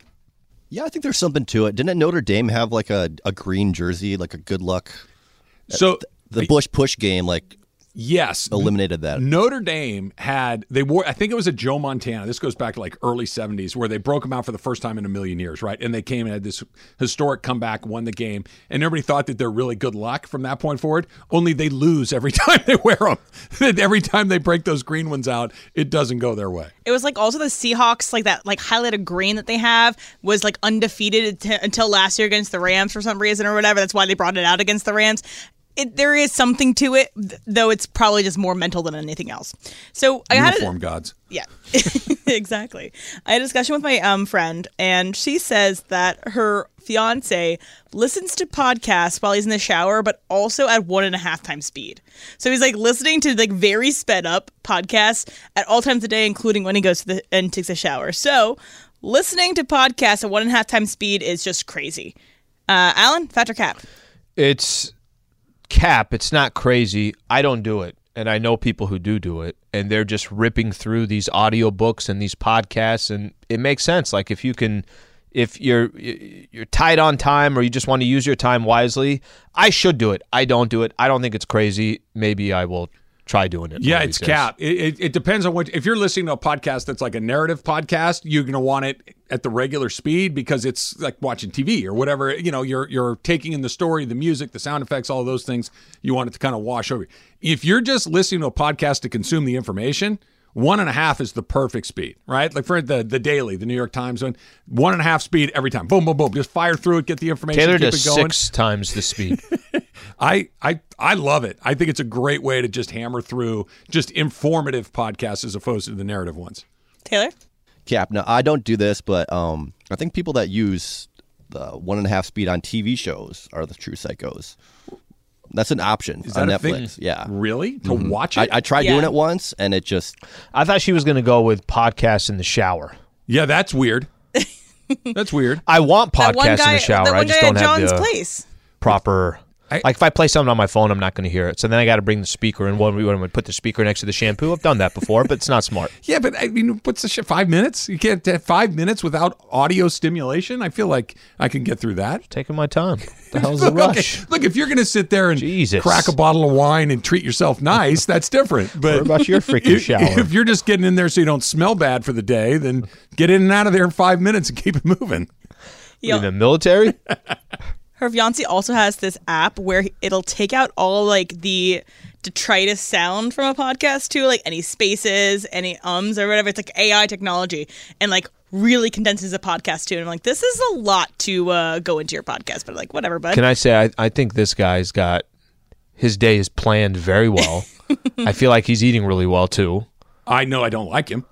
Yeah, I think there's something to it. Didn't Notre Dame have like a, a green jersey, like a good luck? So The Bush push game, like yes, eliminated that. Notre Dame had they wore. I think it was a Joe Montana. This goes back to like early '70s, where they broke them out for the first time in a million years, right? And they came and had this historic comeback, won the game, and everybody thought that they're really good luck from that point forward. Only they lose every time they wear them. every time they break those green ones out, it doesn't go their way. It was like also the Seahawks, like that, like highlighted green that they have was like undefeated t- until last year against the Rams for some reason or whatever. That's why they brought it out against the Rams. It, there is something to it, though it's probably just more mental than anything else. So I had a, Uniform gods. yeah, exactly. I had a discussion with my um friend, and she says that her fiance listens to podcasts while he's in the shower, but also at one and a half times speed. So he's like listening to like very sped up podcasts at all times of the day, including when he goes to the and takes a shower. So listening to podcasts at one and a half times speed is just crazy. Uh, Alan, fact or cap? it's cap. It's not crazy. I don't do it, and I know people who do do it, and they're just ripping through these audiobooks and these podcasts, and it makes sense. Like if you can. If you're you're tight on time or you just want to use your time wisely, I should do it. I don't do it. I don't think it's crazy. Maybe I will try doing it. Yeah, it's cap. It, it, it depends on what. If you're listening to a podcast that's like a narrative podcast, you're going to want it at the regular speed because it's like watching TV or whatever. You know, you're you're taking in the story, the music, the sound effects, all of those things. You want it to kind of wash over. you. If you're just listening to a podcast to consume the information. One and a half is the perfect speed, right? Like for the the daily, the New York Times one, one and a half speed every time. Boom, boom, boom. Just fire through it, get the information, Taylor keep does it going. six times the speed. I, I I love it. I think it's a great way to just hammer through just informative podcasts as opposed to the narrative ones. Taylor? Cap. Now I don't do this, but um, I think people that use the one and a half speed on TV shows are the true psychos. That's an option Is on that a thing? Netflix. Yeah, Really? To Mhm. watch I, it? I tried Yeah. doing it once, and it just I thought she was going to go with podcasts in the shower. Yeah, that's weird. that's weird. I want That one podcasts in the shower. that I just guy don't at have John's the place. proper. I- like if I play something on my phone, I'm not going to hear it. So then I got to bring the speaker and when we when we put the speaker next to the shampoo. I've done that before, but it's not smart. Yeah, but I mean, what's the shit? Five minutes? You can't have five minutes without audio stimulation. I feel like I can get through that. Taking my time. The hell's the Look, rush? okay, look, if you're going to sit there and Jesus. crack a bottle of wine and treat yourself nice, that's different. But What about your freaking if, shower? If you're just getting in there so you don't smell bad for the day, then get in and out of there in five minutes and keep it moving. You know, In the military? her fiance also has this app where it'll take out all like the detritus sound from a podcast too, like any spaces, any ums or whatever. It's like AI technology and like really condenses a podcast too. And I'm like, this is a lot to uh, go into your podcast, but like whatever, bud. Can I say I, I think this guy's got his day is planned very well. I feel like he's eating really well too I know I don't like him.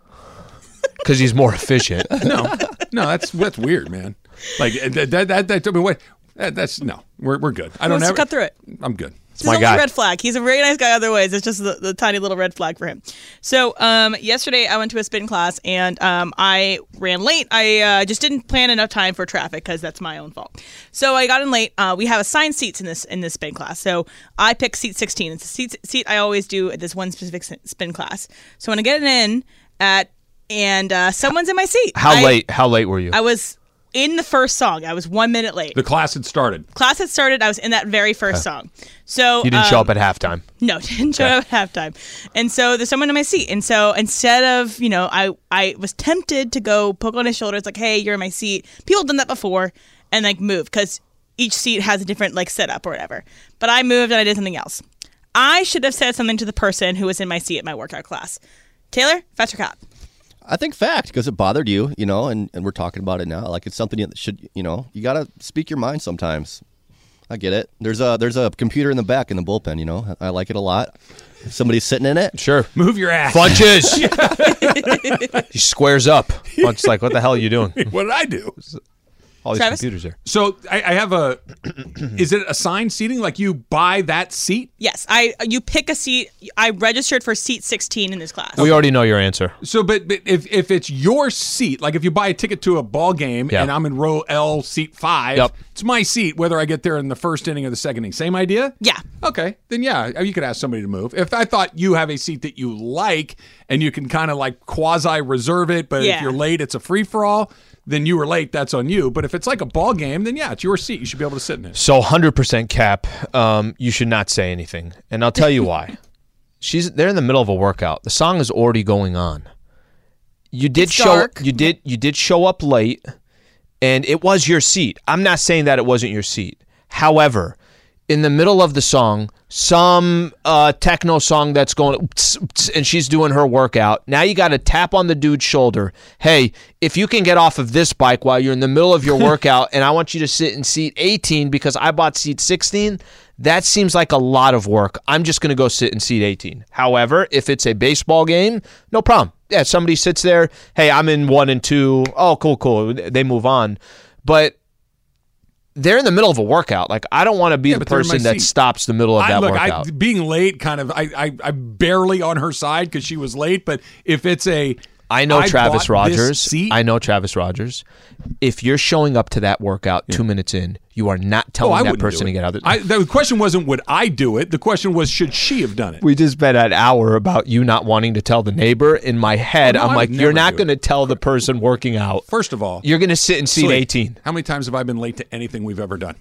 because he's more efficient. No, no, that's that's weird, man. Like that that that, that I mean, what? That, that's no. We're we're good. I don't wants to ever cut through it. I'm good. It's my his only guy. red flag. He's a very nice guy other ways. It's just the, the tiny little red flag for him. So um, yesterday I went to a spin class and um, I ran late. I uh, just didn't plan enough time for traffic because that's my own fault. So I got in late. Uh, we have assigned seats in this in this spin class. So I picked seat 16. It's a seat seat I always do at this one specific spin class. So when I get in at and uh, someone's in my seat. How I- late? How late were you? I was in the first song. I was one minute late. The class had started. Class had started. I was in that very first song. So you didn't show um, up at halftime. no, didn't show up at halftime. And so there's someone in my seat. And so instead of, you know, I, I was tempted to go poke on his shoulder. It's like, hey, you're in my seat. People have done that before and like move because each seat has a different like setup or whatever. But I moved and I did something else. I should have said something to the person who was in my seat at my workout class. Taylor, fact or cap. I think fact because it bothered you, you know, and, and we're talking about it now. Like it's something that should, you know, you gotta speak your mind sometimes. I get it. There's a there's a computer in the back in the bullpen. You know, I like it a lot. Somebody's sitting in it, Sure. Move your ass. Bunches. he squares up. Bunch like, what the hell are you doing? What did I do? All these Travis? computers there. So I, I have a. is it assigned seating? Like you buy that seat? Yes, I you pick a seat. I registered for seat 16 in this class. We already know your answer. So, but, but if if it's your seat, like if you buy a ticket to a ball game Yeah. and I'm in row L, seat five, Yep. it's my seat whether I get there in the first inning or the second inning. Same idea? Yeah. Okay, then yeah, you could ask somebody to move. If I thought you have a seat that you like and you can kind of like quasi reserve it, but if Yeah. you're late, it's a free for all. Then you were late. That's on you. But if it's like a ball game, then yeah, it's your seat. You should be able to sit in it. So 100% cap, um, you should not say anything. And I'll tell you why. She's they're in the middle of a workout. The song is already going on. You did It's show dark. you did you did show up late and it was your seat. I'm not saying that it wasn't your seat. However, in the middle of the song, some uh, techno song that's going, and she's doing her workout. Now you got to tap on the dude's shoulder. Hey, if you can get off of this bike while you're in the middle of your workout, and I want you to sit in seat 18 because I bought seat 16, that seems like a lot of work. I'm just going to go sit in seat 18. However, if it's a baseball game, no problem. Yeah, somebody sits there. Hey, I'm in one and two. Oh, cool, cool. They move on. But they're in the middle of a workout. Like I don't want to be Yeah, the but they're in my person that stops the middle of I, that look, workout. I, being late, kind of, I, I, I'm barely on her side because she was late. But if it's a, I know Travis Rodgers. seat- I know Travis Rodgers. If you're showing up to that workout two minutes in, you are not oh, telling I that person to get out. Of I, the question wasn't would I do it. The question was should she have done it. we just spent an hour about you not wanting to tell the neighbor. In my head, Oh, no, I'm I like, you're not going to tell the person working out. First of all, You're going to sit in seat Sleep. 18. How many times have I been late to anything we've ever done?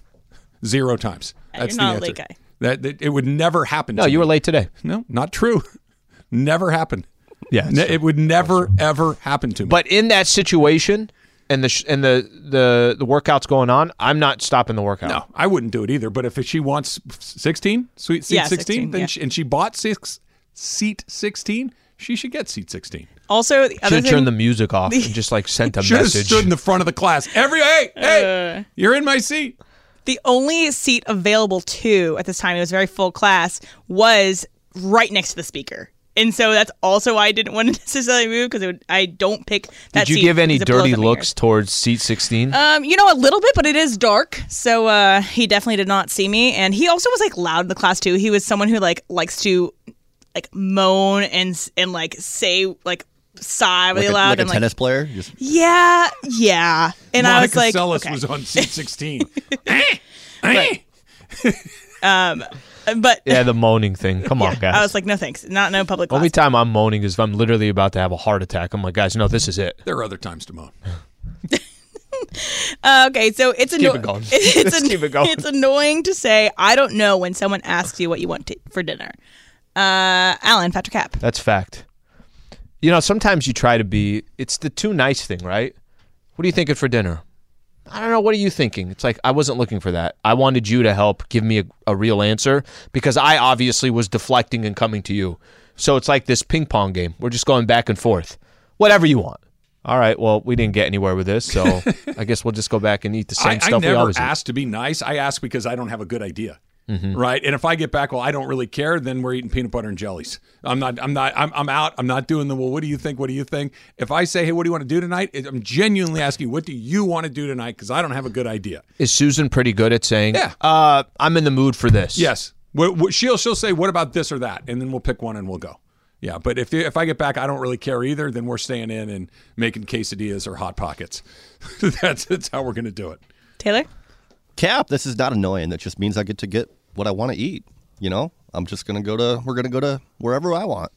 Zero times. That's you're the not a answer. late guy. That, that it would never happen. No, to you me. were late today. No, not true. never happened. Yeah, Ne- it would never ever happen to me. But in that situation, and the sh- and the the the workout's going on, I'm not stopping the workout. no, I wouldn't do it either. But if she wants sixteen, sweet seat Yeah, sixteen, 16, then yeah. she, and she bought six seat sixteen, she should get seat sixteen. Also, the Should other have thing, turned the music off and just like sent a Should have message. stood in the front of the class. Every hey hey, Uh. you're in my seat. the only seat available to at this time, it was a very full class, was right next to the speaker. And so that's also why I didn't want to necessarily move because I don't pick that Did you seat give any because it blows dirty looks ears. towards seat 16? Um, you know, a little bit, but it is dark, so uh, he definitely did not see me. And he also was like loud in the class too. He was someone who like likes to like moan and and like say like sigh really like a, loud like a and tennis player. Just yeah, yeah. And I was like, Seles okay. was on seat 16. um, but Yeah, the moaning thing. Come on, guys. I was like, no thanks, not no public. Only class. time I'm moaning is if I'm literally about to have a heart attack. I'm like, guys, no, this is it. there are other times to moan. Uh, okay, so it's annoying. it. It's, Let's an- it it's annoying to say I don't know when someone asks you what you want to, for dinner. Uh, Alan, fact or cap. That's fact. You know, sometimes you try to be. It's the too nice thing, right? What are you thinking for dinner? I don't know. What are you thinking? It's like I wasn't looking for that. I wanted you to help give me a, a real answer because I obviously was deflecting and coming to you. So it's like this ping pong game. We're just going back and forth. Whatever you want. All right. Well, we didn't get anywhere with this, so I guess we'll just go back and eat the same I, I stuff we never always eat. ask to be nice. I ask because I don't have a good idea. Mhm. Right. And if I get back, well, I don't really care, then we're eating peanut butter and jellies. I'm not, I'm not, I'm, I'm out. I'm not doing the, well, what do you think? What do you think? If I say, hey, what do you want to do tonight? I'm genuinely asking, what do you want to do tonight? Because I don't have a good idea. Is Susan pretty good at saying, Yeah. uh, I'm in the mood for this? Yes. What, what, she'll, she'll say, what about this or that? And then we'll pick one and we'll go. Yeah. But if, if I get back, I don't really care either, then we're staying in and making quesadillas or hot pockets. that's, that's how we're going to do it. Taylor. Cap, this is not annoying. That just means I get to get what I want to eat. You know, I'm just gonna go to. We're gonna go to wherever I want.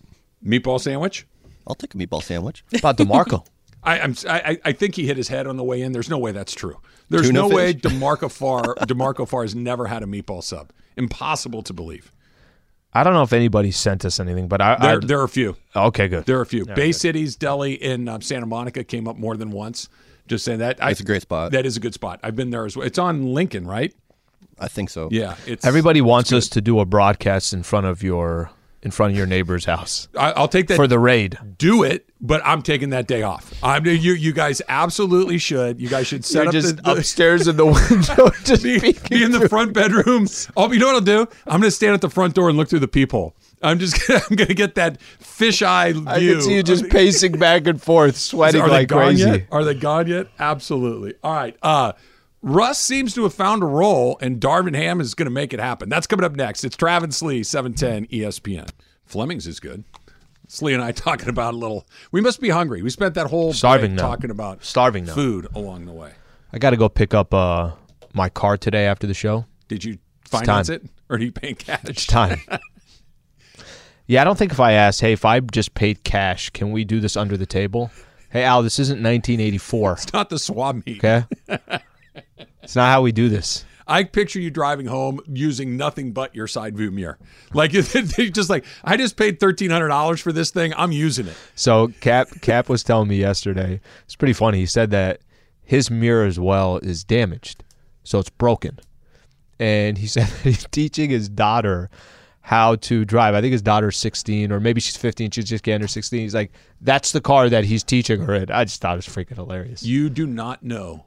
Meatball sandwich. I'll take a meatball sandwich. About DeMarco. I, I'm, I, I think he hit his head on the way in. There's no way that's true. There's Tuna no way? DeMarco Farr DeMarco Farr has never had a meatball sub. Impossible to believe. I don't know if anybody sent us anything, but I, There, I there are a few. okay, good. There are a few. Yeah, Bay good. Cities Deli in um, Santa Monica came up more than once. Just saying that. That's a great spot. That is a good spot. I've been there as well. It's on Lincoln, right? I think so. Yeah. It's Everybody wants us to do a broadcast in front of your in front of your neighbor's house I, I'll take that for the raid. do it, but I'm taking that day off. I'm you. You guys absolutely should. You guys should set You're up just the, the, upstairs in the window, just be, be in the front bedroom. Oh, you know what I'll do? I'm going to stand at the front door and look through the peephole. I'm just gonna, I'm going to get that fisheye view. I can see you just pacing back and forth, sweating Are they gone crazy. yet? Are they gone yet? Absolutely. All right. Uh, Russ seems to have found a role, and Darvin Ham is going to make it happen. That's coming up next. It's Travis Lee, 710 ESPN. Fleming's is good. Slee and I talking about a little. We must be hungry. We spent that whole Starving now. talking about Starving now. food along the way. I got to go pick up uh, my car today after the show. Did you finance it, or are you paying cash? It's time. yeah, I don't think if I asked, hey, if I just paid cash, can we do this under the table? Hey, Al, this isn't 1984. It's not the swab meet. Okay, it's not how we do this. I picture you driving home using nothing but your side view mirror. Like just like I just paid thirteen hundred dollars for this thing. I'm using it. So Cap Cap was telling me yesterday. It's pretty funny. He said that his mirror as well is damaged, so it's broken, and he said that he's teaching his daughter how to drive. I think his daughter's 16 or maybe she's 15. She's just getting her 16. He's like, that's the car that he's teaching her in. I just thought it was freaking hilarious. You do not know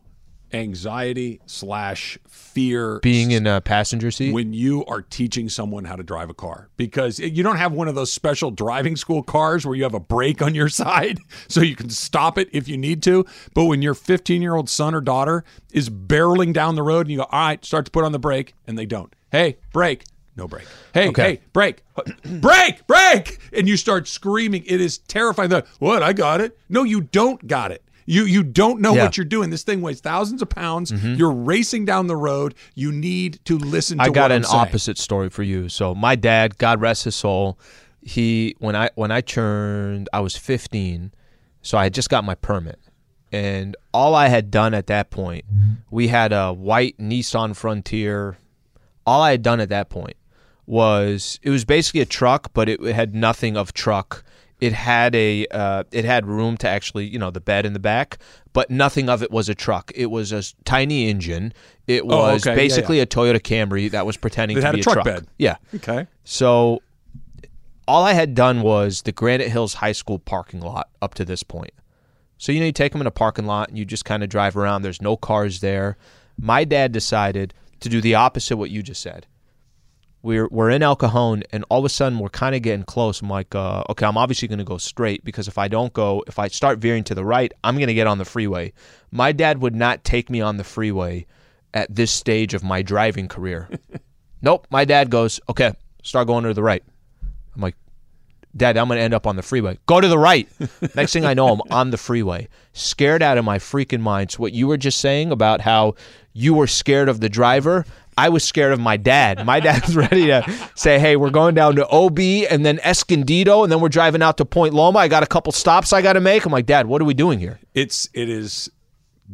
anxiety slash fear Being in a passenger seat. when you are teaching someone how to drive a car because you don't have one of those special driving school cars where you have a brake on your side so you can stop it if you need to. But when your 15 year old son or daughter is barreling down the road and you go, all right, start to put on the brake, and they don't. Hey, brake. No brake. Hey, Okay. hey, brake, brake, brake, and you start screaming. It is terrifying. The what? I got it. No, you don't got it. You you don't know Yeah. what you're doing. This thing weighs thousands of pounds. Mm-hmm. You're racing down the road. You need to listen. to I got an saying. opposite story for you. So my dad, God rest his soul, he when I when I turned I was 15, so I had just got my permit. And all I had done at that point, we had a white Nissan Frontier. All I had done at that point was it was basically a truck, but it had nothing of truck. It had a uh, it had room to actually you know the bed in the back, but nothing of it was a truck. It was a tiny engine. It Oh, was okay. Yeah, basically yeah. a Toyota Camry that was pretending It to had be a truck truck bed. Yeah. Okay. So all I had done was the Granite Hills High School parking lot up to this point. So you know you take them in a parking lot and you just kind of drive around. There's no cars there. My dad decided to do the opposite of what you just said. We're we're in El Cajon and all of a sudden we're kind of getting close. I'm like, uh, okay, I'm obviously going to go straight because if I don't go, if I start veering to the right, I'm going to get on the freeway. My dad would not take me on the freeway at this stage of my driving career. nope. My dad goes, okay, start going to the right. I'm like, Dad, I'm going to end up on the freeway. Go to the right. Next thing I know, I'm on the freeway, scared out of my freaking mind. So what you were just saying about how you were scared of the driver, I was scared of my dad. My dad's ready to say, "Hey, we're going down to OB and then Escondido, and then we're driving out to Point Loma. I got a couple stops I got to make." I'm like, "Dad, what are we doing here?" It's it is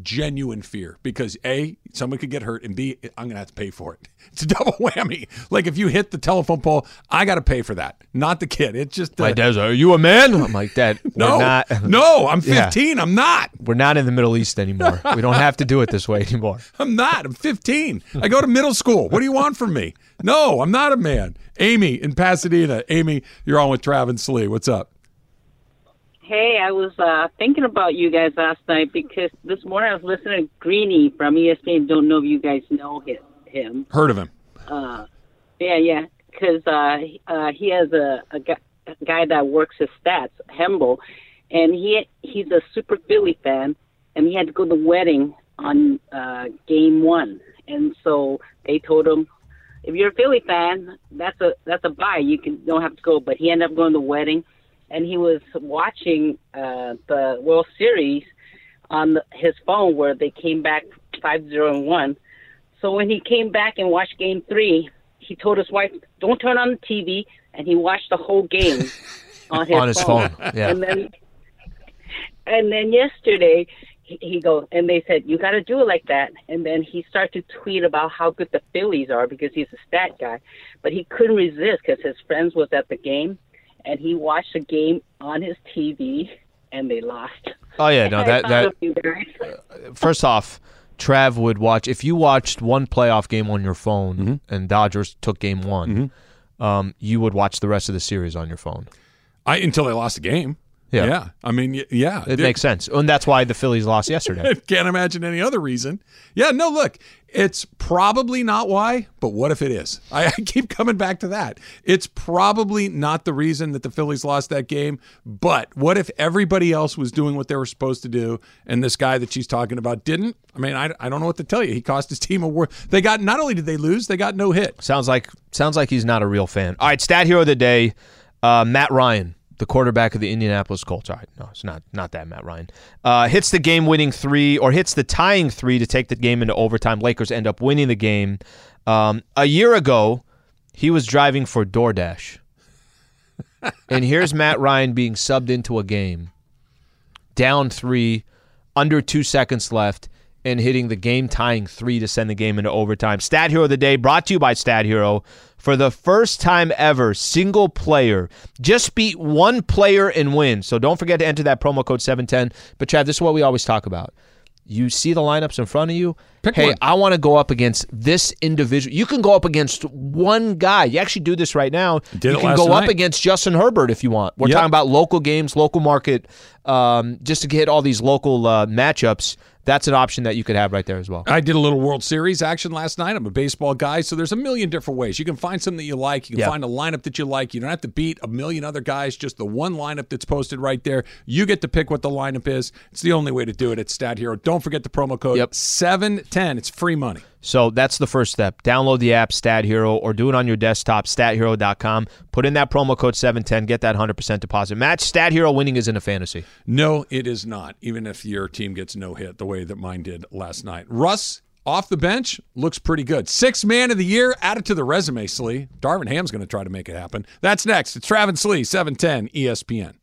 genuine fear because a someone could get hurt and b I'm gonna have to pay for it. It's a double whammy. Like if you hit the telephone pole, I got to pay for that, not the kid. It's just uh, my dad's. Are you a man? I'm like, Dad, no, not. no, I'm Yeah. 15. I'm not. We're not in the Middle East anymore. We don't have to do it this way anymore. I'm not. I'm 15. I go to middle school. What do you want from me? No, I'm not a man. Amy in Pasadena. Amy, you're on with Travis Lee. What's up? Hey, I was uh, thinking about you guys last night because this morning I was listening to Greeny from ESPN. Don't know if you guys know him. him. Heard of him? Uh, yeah, yeah, because uh, he- uh, he has a, a, guy, a guy that works his stats, Hembo, and he he's a super Philly fan, and he had to go to the wedding on uh, game one, and so they told him, if you're a Philly fan, that's a that's a buy. You can don't have to go, but he ended up going to the wedding, and he was watching uh, the World Series on the, his phone where they came back five zero and one. So when he came back and watched Game Three, he told his wife, "Don't turn on the TV," and he watched the whole game on his On his phone, yeah. And then, and then yesterday, he, he goes, and they said, "You got to do it like that." And then he started to tweet about how good the Phillies are because he's a stat guy, but he couldn't resist because his friends was at the game, and he watched a game on his TV, and they lost. Oh yeah, no that that of you guys. first off, Trav would watch if you watched one playoff game on your phone Mm-hmm. and Dodgers took game one, um, you would watch the rest of the series on your phone. I until they lost the game. Yeah. Yeah. I mean, yeah. It makes sense, and that's why the Phillies lost yesterday. I can't imagine any other reason. Yeah, no, look, it's probably not why, but what if it is? I, I keep coming back to that. It's probably not the reason that the Phillies lost that game, but what if everybody else was doing what they were supposed to do and this guy that she's talking about didn't? I mean, I, I don't know what to tell you. He cost his team a war. They got, not only did they lose, they got no hit. Sounds like sounds like he's not a real fan. All right, stat hero of the day, uh, Matt Ryan, the quarterback of the Indianapolis Colts. All right, no, it's not not that Matt Ryan. Uh, hits the game-winning three or hits the tying three to take the game into overtime. Lakers end up winning the game. Um, a year ago, he was driving for DoorDash, and here's Matt Ryan being subbed into a game, down three, under two seconds left, and hitting the game tying three to send the game into overtime. Stat Hero of the Day brought to you by Stat Hero. For the first time ever, single player just beat one player and win. So don't forget to enter that promo code 710. But Chad, this is what we always talk about. You see the lineups in front of you. hey, one. I want to go up against this individual. You can go up against one guy. You actually do this right now. Did you can go up against Justin Herbert if you want. We're Yep. talking about local games, local market, um, just to get all these local uh, matchups. That's an option that you could have right there as well. I did a little World Series action last night. I'm a baseball guy, so there's a million different ways. You can find something that you like. You can Yeah. find a lineup that you like. You don't have to beat a million other guys, just the one lineup that's posted right there. You get to pick what the lineup is. It's the only way to do it at Stat Hero. Don't forget the promo code Yep. 710. It's free money. So that's the first step. Download the app Stat Hero or do it on your desktop, stathero.com. Put in that promo code 710, get that 100% deposit match. Stat Hero winning isn't a fantasy. No, it is not, even if your team gets no hit the way that mine did last night. Russ off the bench looks pretty good. Six man of the year added to the resume, Slee. Darvin Ham's going to try to make it happen. That's next. It's Travis Slee, E 710 ESPN.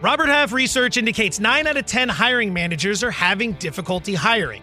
Robert Half research indicates 9 out of 10 hiring managers are having difficulty hiring.